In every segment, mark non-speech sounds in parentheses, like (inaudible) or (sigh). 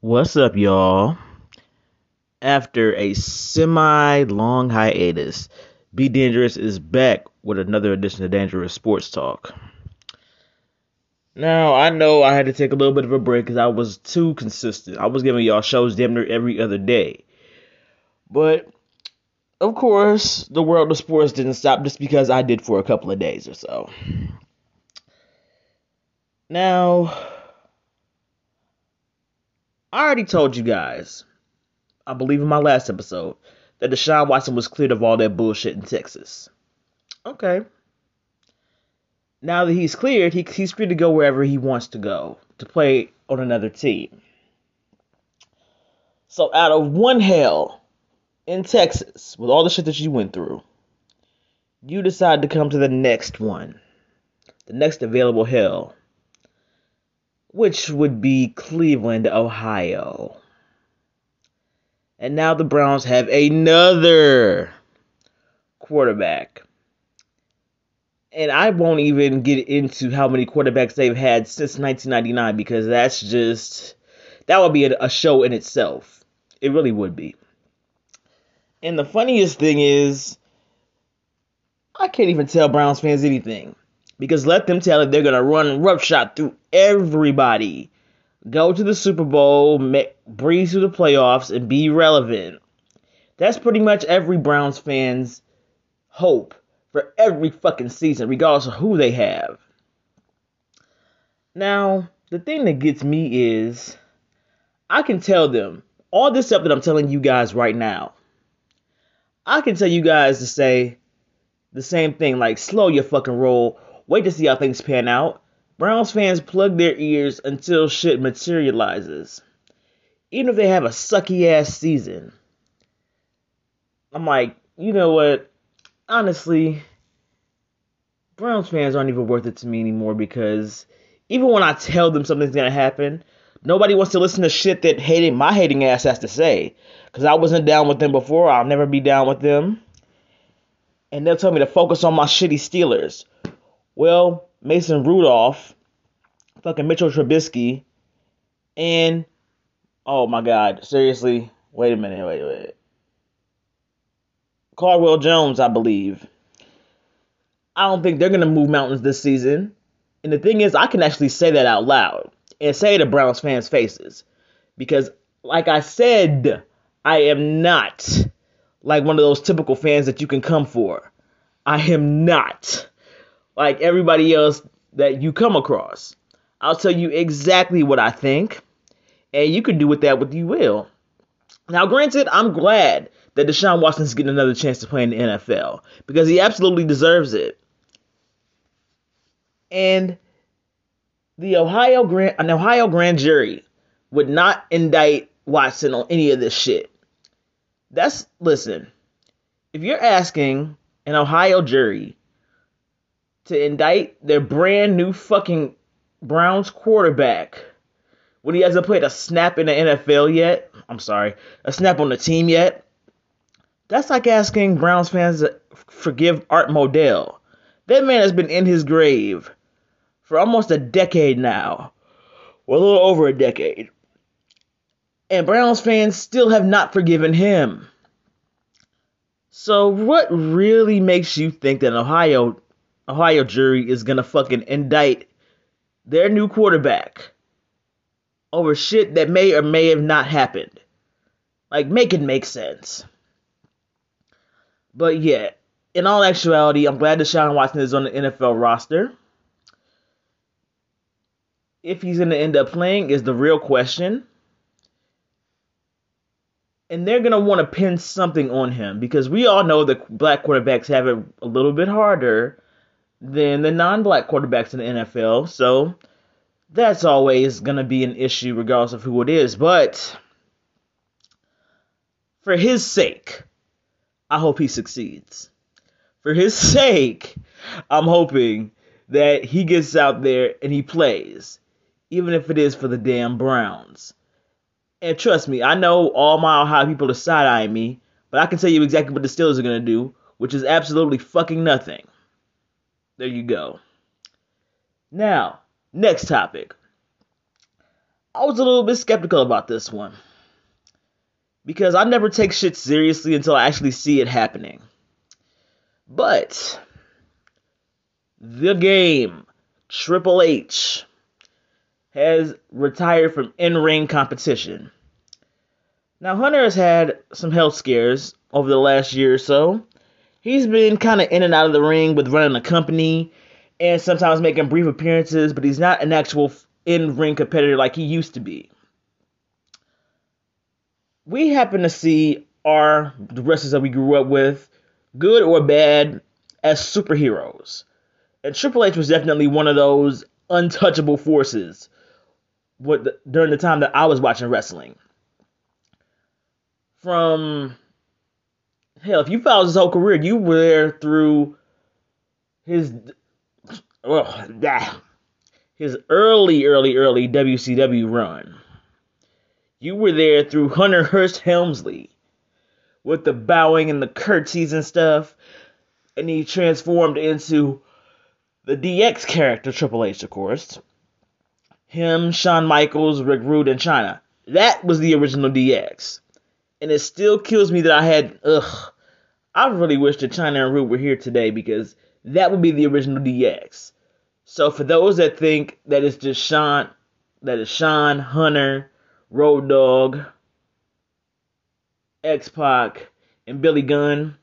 What's up, y'all? After a semi long hiatus, Be Dangerous is back with another edition of Dangerous Sports Talk. Now, I know I had to take a little bit of a break because I was too consistent. I was giving y'all shows damn near every other day. But, of course, the world of sports didn't stop just because I did for a couple of days or so. Now, I already told you guys, I believe in my last episode, that Deshaun Watson was cleared of all that bullshit in Texas. Okay. Now that he's cleared, he, he's free to go wherever he wants to go to play on another team. So, out of one hell in Texas, with all the shit that you went through, you decide to come to the next one, the next available hell which would be Cleveland, Ohio. And now the Browns have another quarterback. And I won't even get into how many quarterbacks they've had since 1999 because that's just that would be a, show in itself. It really would be. And the funniest thing is I can't even tell Browns fans anything. Because let them tell it they're going to run roughshod through everybody. Go to the Super Bowl, make, breeze through the playoffs, and be relevant. That's pretty much every Browns fan's hope for every fucking season, regardless of who they have. Now, the thing that gets me is I can tell them all this stuff that I'm telling you guys right now. I can tell you guys to say the same thing, like slow your fucking roll Wait to see how things pan out. Browns fans plug their ears until shit materializes. Even if they have a sucky ass season. I'm like, you know what? Honestly, Browns fans aren't even worth it to me anymore because even when I tell them something's gonna happen, nobody wants to listen to shit that hating my hating ass has to say. Cause I wasn't down with them before, I'll never be down with them. And they'll tell me to focus on my shitty Steelers. Well, Mason Rudolph, fucking Mitchell Trubisky, and oh my God, seriously, wait a minute, wait, wait. Cardwell Jones, I believe. I don't think they're gonna move mountains this season. And the thing is, I can actually say that out loud and say it to Browns fans' faces. Because, like I said, I am not like one of those typical fans that you can come for. I am not like everybody else that you come across. I'll tell you exactly what I think, and you can do with that what you will. Now, granted, I'm glad that Deshaun Watson's getting another chance to play in the NFL because he absolutely deserves it. And the Ohio grand, an Ohio grand jury would not indict Watson on any of this shit. That's listen. If you're asking an Ohio jury to indict their brand new fucking Browns quarterback when he hasn't played a snap in the NFL yet. I'm sorry, a snap on the team yet. That's like asking Browns fans to forgive Art Modell. That man has been in his grave for almost a decade now. Well, a little over a decade. And Browns fans still have not forgiven him. So, what really makes you think that Ohio Ohio jury is gonna fucking indict their new quarterback over shit that may or may have not happened. Like, make it make sense. But yeah, in all actuality, I'm glad Deshaun Watson is on the NFL roster. If he's going to end up playing is the real question. And they're going to want to pin something on him because we all know that black quarterbacks have it a little bit harder than the non-black quarterbacks in the NFL. So that's always going to be an issue regardless of who it is, but for his sake, I hope he succeeds. For his (laughs) sake, I'm hoping that he gets out there and he plays, even if it is for the damn Browns. And trust me, I know all my Ohio people are side eyeing me, but I can tell you exactly what the Steelers are going to do, which is absolutely fucking nothing. There you go. Now, next topic. I was a little bit skeptical about this one because I never take shit seriously until I actually see it happening. But the game, Triple H, has retired from in ring competition. Now, Hunter has had some health scares over the last year or so. He's been kind of in and out of the ring with running a company and sometimes making brief appearances, but he's not an actual in ring competitor like he used to be. We happen to see our the wrestlers that we grew up with, good or bad, as superheroes. And Triple H was definitely one of those untouchable forces what during the time that I was watching wrestling. From hell, if you followed his whole career, you were there through his oh, yeah, his early, early, early WCW run. You were there through Hunter Hearst Helmsley with the bowing and the curtsies and stuff, and he transformed into the DX character, Triple H, of course. Him, Shawn Michaels, Rick Rude, and Chyna. That was the original DX. And it still kills me that I had, ugh. I really wish that Chyna and Rude were here today because that would be the original DX. So for those that think that it's just Shawn, that is Shawn, Hunter, Road Dog, X Pac, and Billy Gunn,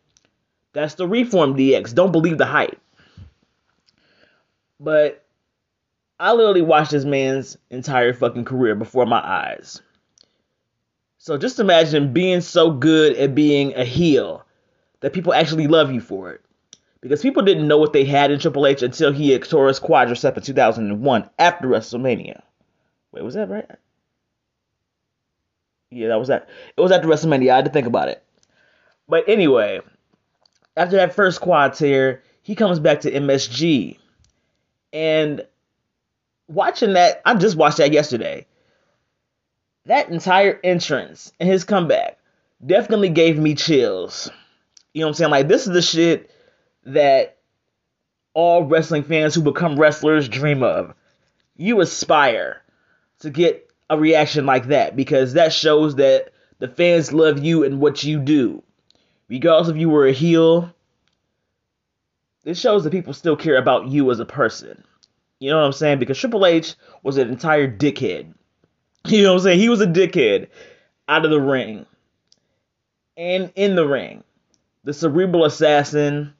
that's the reform DX. Don't believe the hype. But I literally watched this man's entire fucking career before my eyes. So just imagine being so good at being a heel that people actually love you for it because people didn't know what they had in Triple H until he tore his quadricep in 2001 after WrestleMania. Wait, was that right? Yeah, that was that. It was after WrestleMania. I had to think about it. But anyway, after that first quad tear, he comes back to MSG. And watching that, I just watched that yesterday. That entire entrance and his comeback definitely gave me chills. You know what I'm saying? Like, this is the shit that all wrestling fans who become wrestlers dream of. You aspire to get a reaction like that because that shows that the fans love you and what you do. Regardless if you were a heel, it shows that people still care about you as a person. You know what I'm saying? Because Triple H was an entire dickhead. (laughs) You know what I'm saying? He was a dickhead out of the ring and in the ring. The cerebral assassin,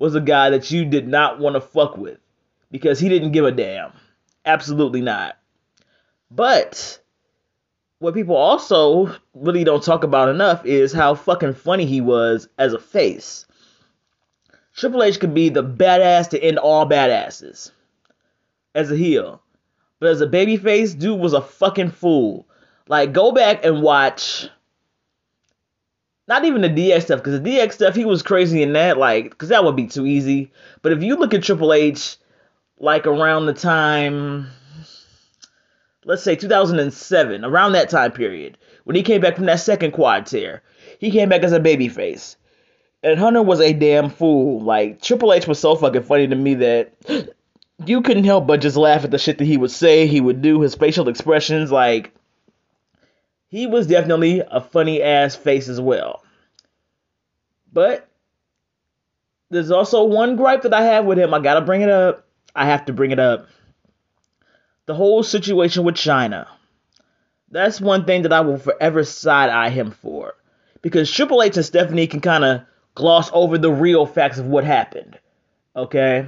was a guy that you did not want to fuck with because he didn't give a damn. Absolutely not. But what people also really don't talk about enough is how fucking funny he was as a face. Triple H could be the badass to end all badasses as a heel. But as a babyface, dude was a fucking fool. Like, go back and watch not even the DX stuff, because the DX stuff, he was crazy in that, like, because that would be too easy. But if you look at Triple H, like around the time, let's say 2007, around that time period, when he came back from that second quad tear, he came back as a babyface. And Hunter was a damn fool. Like, Triple H was so fucking funny to me that you couldn't help but just laugh at the shit that he would say, he would do, his facial expressions. Like, he was definitely a funny ass face as well. But there's also one gripe that I have with him. I gotta bring it up. I have to bring it up. The whole situation with Chyna. That's one thing that I will forever side eye him for. Because Triple H and Stephanie can kind of gloss over the real facts of what happened. Okay?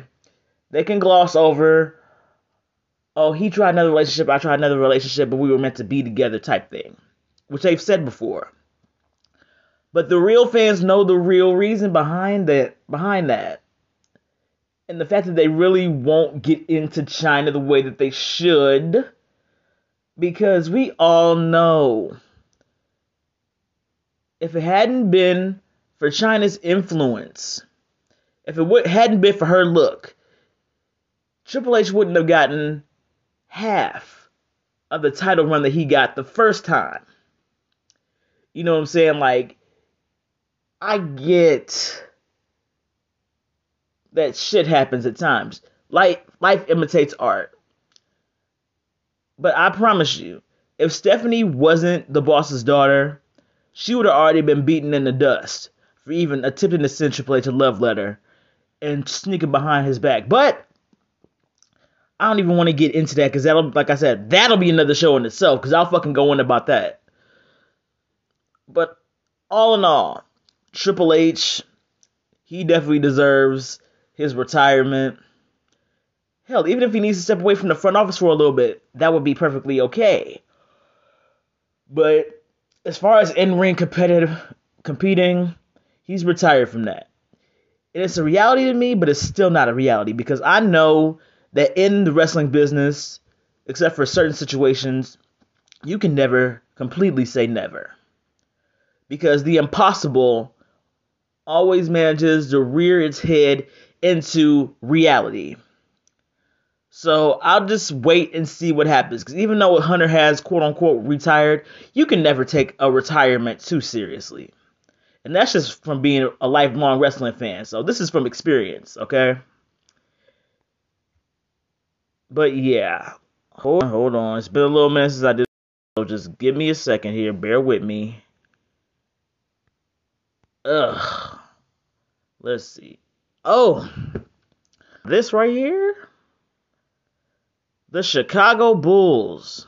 They can gloss over, oh, he tried another relationship, I tried another relationship, but we were meant to be together type thing which they've said before. But the real fans know the real reason behind that behind that. And the fact that they really won't get into Chyna the way that they should because we all know if it hadn't been for Chyna's influence, if it hadn't been for her look, Triple H wouldn't have gotten half of the title run that he got the first time. You know what I'm saying? Like, I get that shit happens at times. Like life imitates art. But I promise you, if Stephanie wasn't the boss's daughter, she would have already been beaten in the dust for even attempting to send Triple H a love letter and sneaking behind his back. But I don't even want to get into that because that'll, like I said, that'll be another show in itself because I'll fucking go in about that. But all in all, Triple H, he definitely deserves his retirement. Hell, even if he needs to step away from the front office for a little bit, that would be perfectly okay. But as far as in ring competitive competing, he's retired from that. And it's a reality to me, but it's still not a reality because I know that in the wrestling business, except for certain situations, you can never completely say never. Because the impossible always manages to rear its head into reality. So I'll just wait and see what happens. Because even though Hunter has quote unquote retired, you can never take a retirement too seriously. And that's just from being a lifelong wrestling fan. So this is from experience, okay? But yeah. Hold on, hold on. It's been a little minute since I did so just give me a second here. Bear with me. Ugh. Let's see. Oh. This right here? The Chicago Bulls.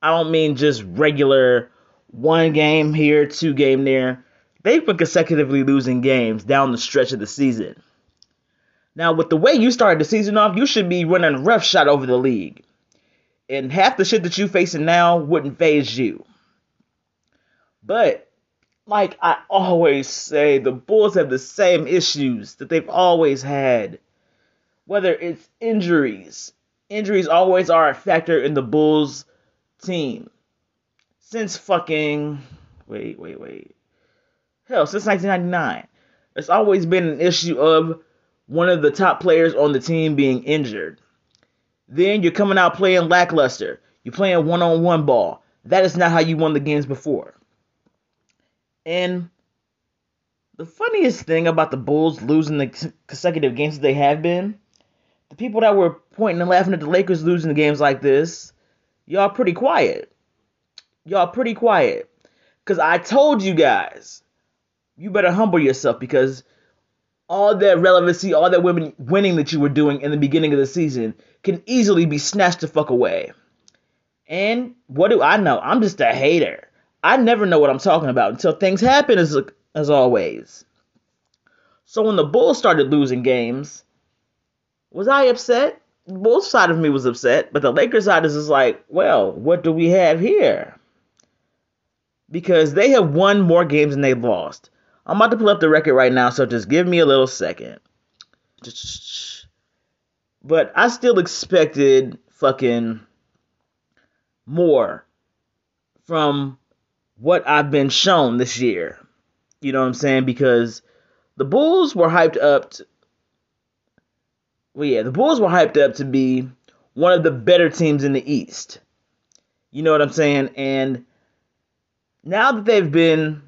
I don't mean just regular one game here, two game there. They've been consecutively losing games down the stretch of the season. Now, with the way you started the season off, you should be running roughshod over the league. And half the shit that you facing now wouldn't faze you. But like I always say, the Bulls have the same issues that they've always had. Whether it's injuries, injuries always are a factor in the Bulls team. Since fucking wait, wait, wait. Hell, since 1999. It's always been an issue of one of the top players on the team being injured. Then you're coming out playing lackluster. You're playing one on one ball. That is not how you won the games before. And the funniest thing about the Bulls losing the consecutive games that they have been, the people that were pointing and laughing at the Lakers losing the games like this, y'all pretty quiet. Y'all pretty quiet. Because I told you guys, you better humble yourself because all that relevancy, all that women winning that you were doing in the beginning of the season can easily be snatched the fuck away. And what do I know? I'm just a hater. I never know what I'm talking about until things happen, as, as always. So when the Bulls started losing games, was I upset? Both side of me was upset, but the Lakers side is just like, well, what do we have here? Because they have won more games than they've lost. I'm about to pull up the record right now, so just give me a little second. But I still expected fucking more from what I've been shown this year. You know what I'm saying? Because the Bulls were hyped up. To, well, yeah, the Bulls were hyped up to be one of the better teams in the East. You know what I'm saying? And now that they've been,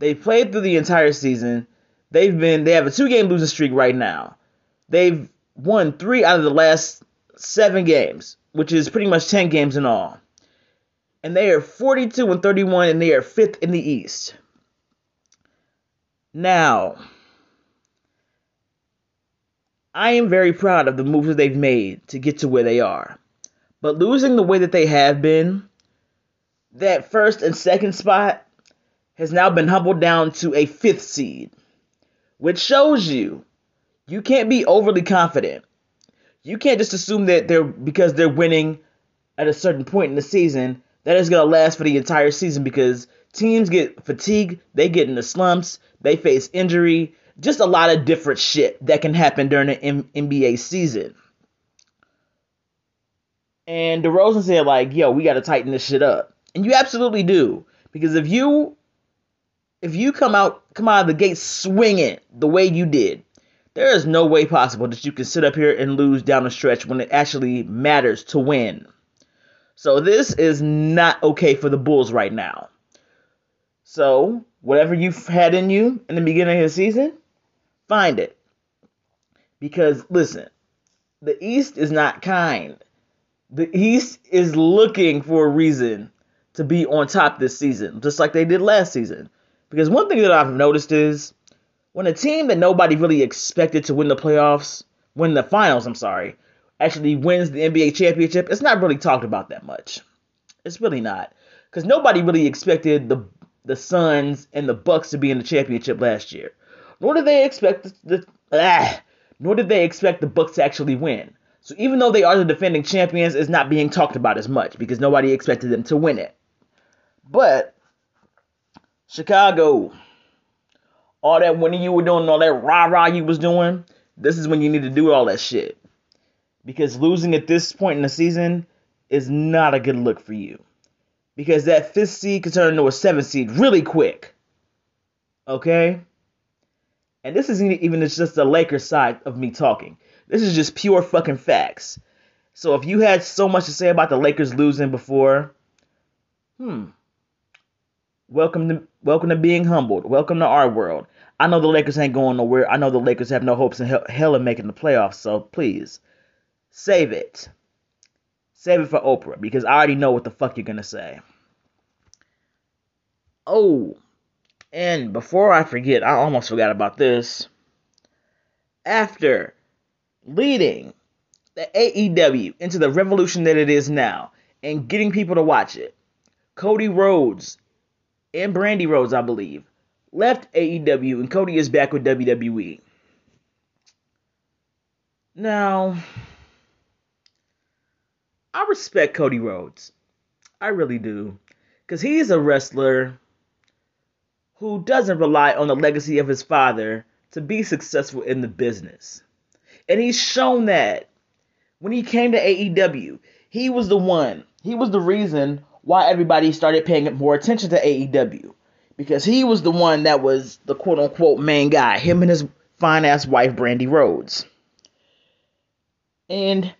they've played through the entire season. They've been, they have a two game losing streak right now. They've won three out of the last seven games, which is pretty much 10 games in all and they are 42 and 31 and they are fifth in the East. Now, I am very proud of the moves that they've made to get to where they are. But losing the way that they have been, that first and second spot has now been humbled down to a fifth seed, which shows you you can't be overly confident. You can't just assume that they're because they're winning at a certain point in the season that is going to last for the entire season because teams get fatigued, they get in the slumps, they face injury, just a lot of different shit that can happen during an NBA season. And DeRozan said, like, yo, we got to tighten this shit up. And you absolutely do. Because if you if you come out come out of the gate swinging the way you did, there is no way possible that you can sit up here and lose down the stretch when it actually matters to win. So this is not okay for the Bulls right now. So whatever you've had in you in the beginning of the season, find it. Because listen, the East is not kind. The East is looking for a reason to be on top this season, just like they did last season. Because one thing that I've noticed is when a team that nobody really expected to win the playoffs, win the finals, I'm sorry, actually wins the NBA championship, it's not really talked about that much. It's really not. Because nobody really expected the the Suns and the Bucks to be in the championship last year. Nor did they expect the, ah, nor did they expect the Bucks to actually win. So even though they are the defending champions, it's not being talked about as much because nobody expected them to win it. But Chicago, all that winning you were doing, all that rah rah you was doing, this is when you need to do all that shit. Because losing at this point in the season is not a good look for you. Because that fifth seed could turn into a seventh seed really quick. Okay? And this isn't even just the Lakers side of me talking. This is just pure fucking facts. So if you had so much to say about the Lakers losing before, hmm. Welcome to welcome to being humbled. Welcome to our world. I know the Lakers ain't going nowhere. I know the Lakers have no hopes in hell, of making the playoffs. So please, save it. Save it for Oprah because I already know what the fuck you're gonna say. Oh, and before I forget, I almost forgot about this. After leading the AEW into the revolution that it is now and getting people to watch it. Cody Rhodes and Brandi Rhodes, I believe, left AEW and Cody is back with WWE. Now, I respect Cody Rhodes. I really do. Because he's a wrestler who doesn't rely on the legacy of his father to be successful in the business. And he's shown that when he came to AEW, he was the one, he was the reason why everybody started paying more attention to AEW. Because he was the one that was the quote unquote main guy, him and his fine ass wife, Brandi Rhodes. And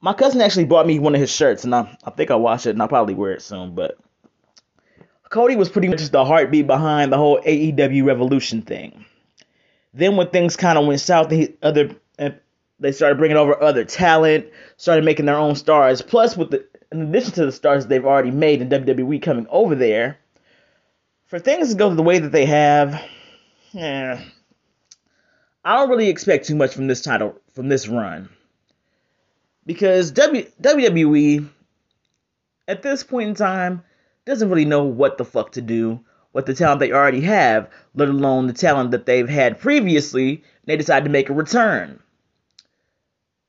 my cousin actually bought me one of his shirts, and I, I think I'll wash it and I'll probably wear it soon. But Cody was pretty much the heartbeat behind the whole AEW revolution thing. Then when things kind of went south, the other they started bringing over other talent, started making their own stars. Plus, with the in addition to the stars they've already made in WWE coming over there, for things to go the way that they have, yeah, I don't really expect too much from this title from this run because w, WWE at this point in time doesn't really know what the fuck to do with the talent they already have, let alone the talent that they've had previously. They decide to make a return.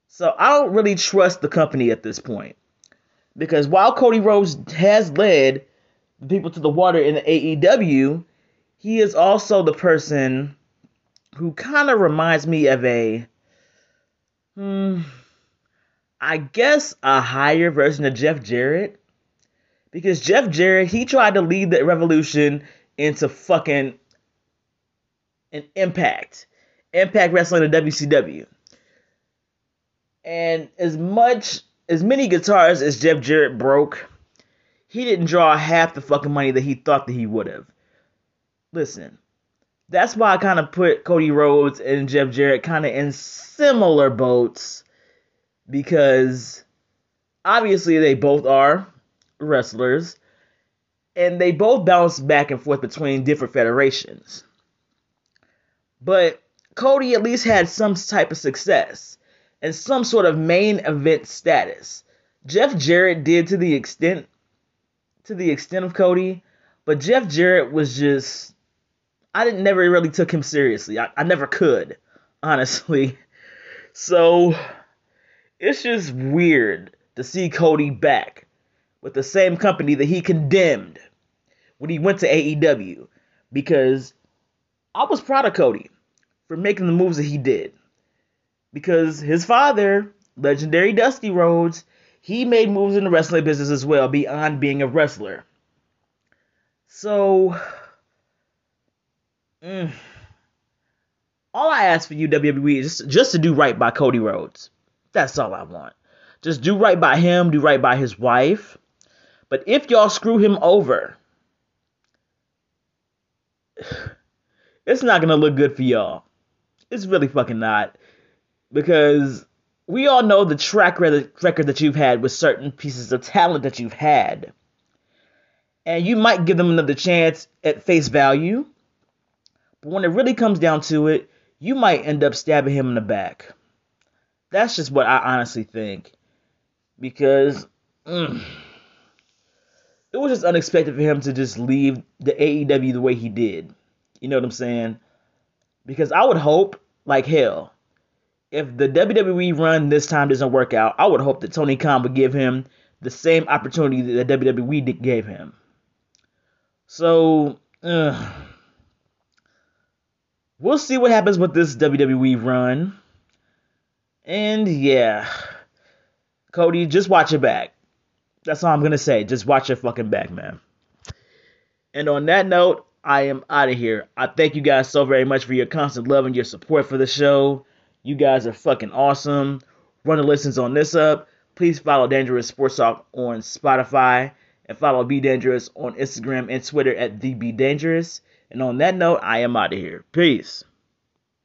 So I don't really trust the company at this point. Because while Cody Rhodes has led people to the water in the AEW, he is also the person who kind of reminds me of a, hmm, I guess a higher version of Jeff Jarrett. Because Jeff Jarrett, he tried to lead the revolution into fucking an impact. Impact Wrestling in WCW. And as much as many guitars as Jeff Jarrett broke, he didn't draw half the fucking money that he thought that he would have. Listen, that's why I kind of put Cody Rhodes and Jeff Jarrett kind of in similar boats because obviously they both are wrestlers and they both bounce back and forth between different federations. But Cody at least had some type of success and some sort of main event status. Jeff Jarrett did to the extent to the extent of Cody, but Jeff Jarrett was just I didn't never really took him seriously. I, I never could, honestly. (laughs) So it's just weird to see Cody back with the same company that he condemned when he went to AEW because I was proud of Cody for making the moves that he did because his father, legendary Dusty Rhodes, he made moves in the wrestling business as well beyond being a wrestler. So, mm, all I ask for you, WWE, is just, just to do right by Cody Rhodes. That's all I want. Just do right by him, do right by his wife. But if y'all screw him over, (sighs) it's not going to look good for y'all. It's really fucking not. Because we all know the track record that you've had with certain pieces of talent that you've had. And you might give them another chance at face value. But when it really comes down to it, you might end up stabbing him in the back. That's just what I honestly think. Because mm, it was just unexpected for him to just leave the AEW the way he did. You know what I'm saying? Because I would hope, like hell, if the WWE run this time doesn't work out, I would hope that Tony Khan would give him the same opportunity that WWE gave him. So, we'll see what happens with this WWE run. And yeah, Cody, just watch it back. That's all I'm gonna say. Just watch your fucking back, man. And on that note, I am out of here. I thank you guys so very much for your constant love and your support for the show. You guys are fucking awesome. Run the listens on this up. Please follow Dangerous Sports Talk on Spotify and follow Be Dangerous on Instagram and Twitter at The Be Dangerous. And on that note, I am out of here. Peace.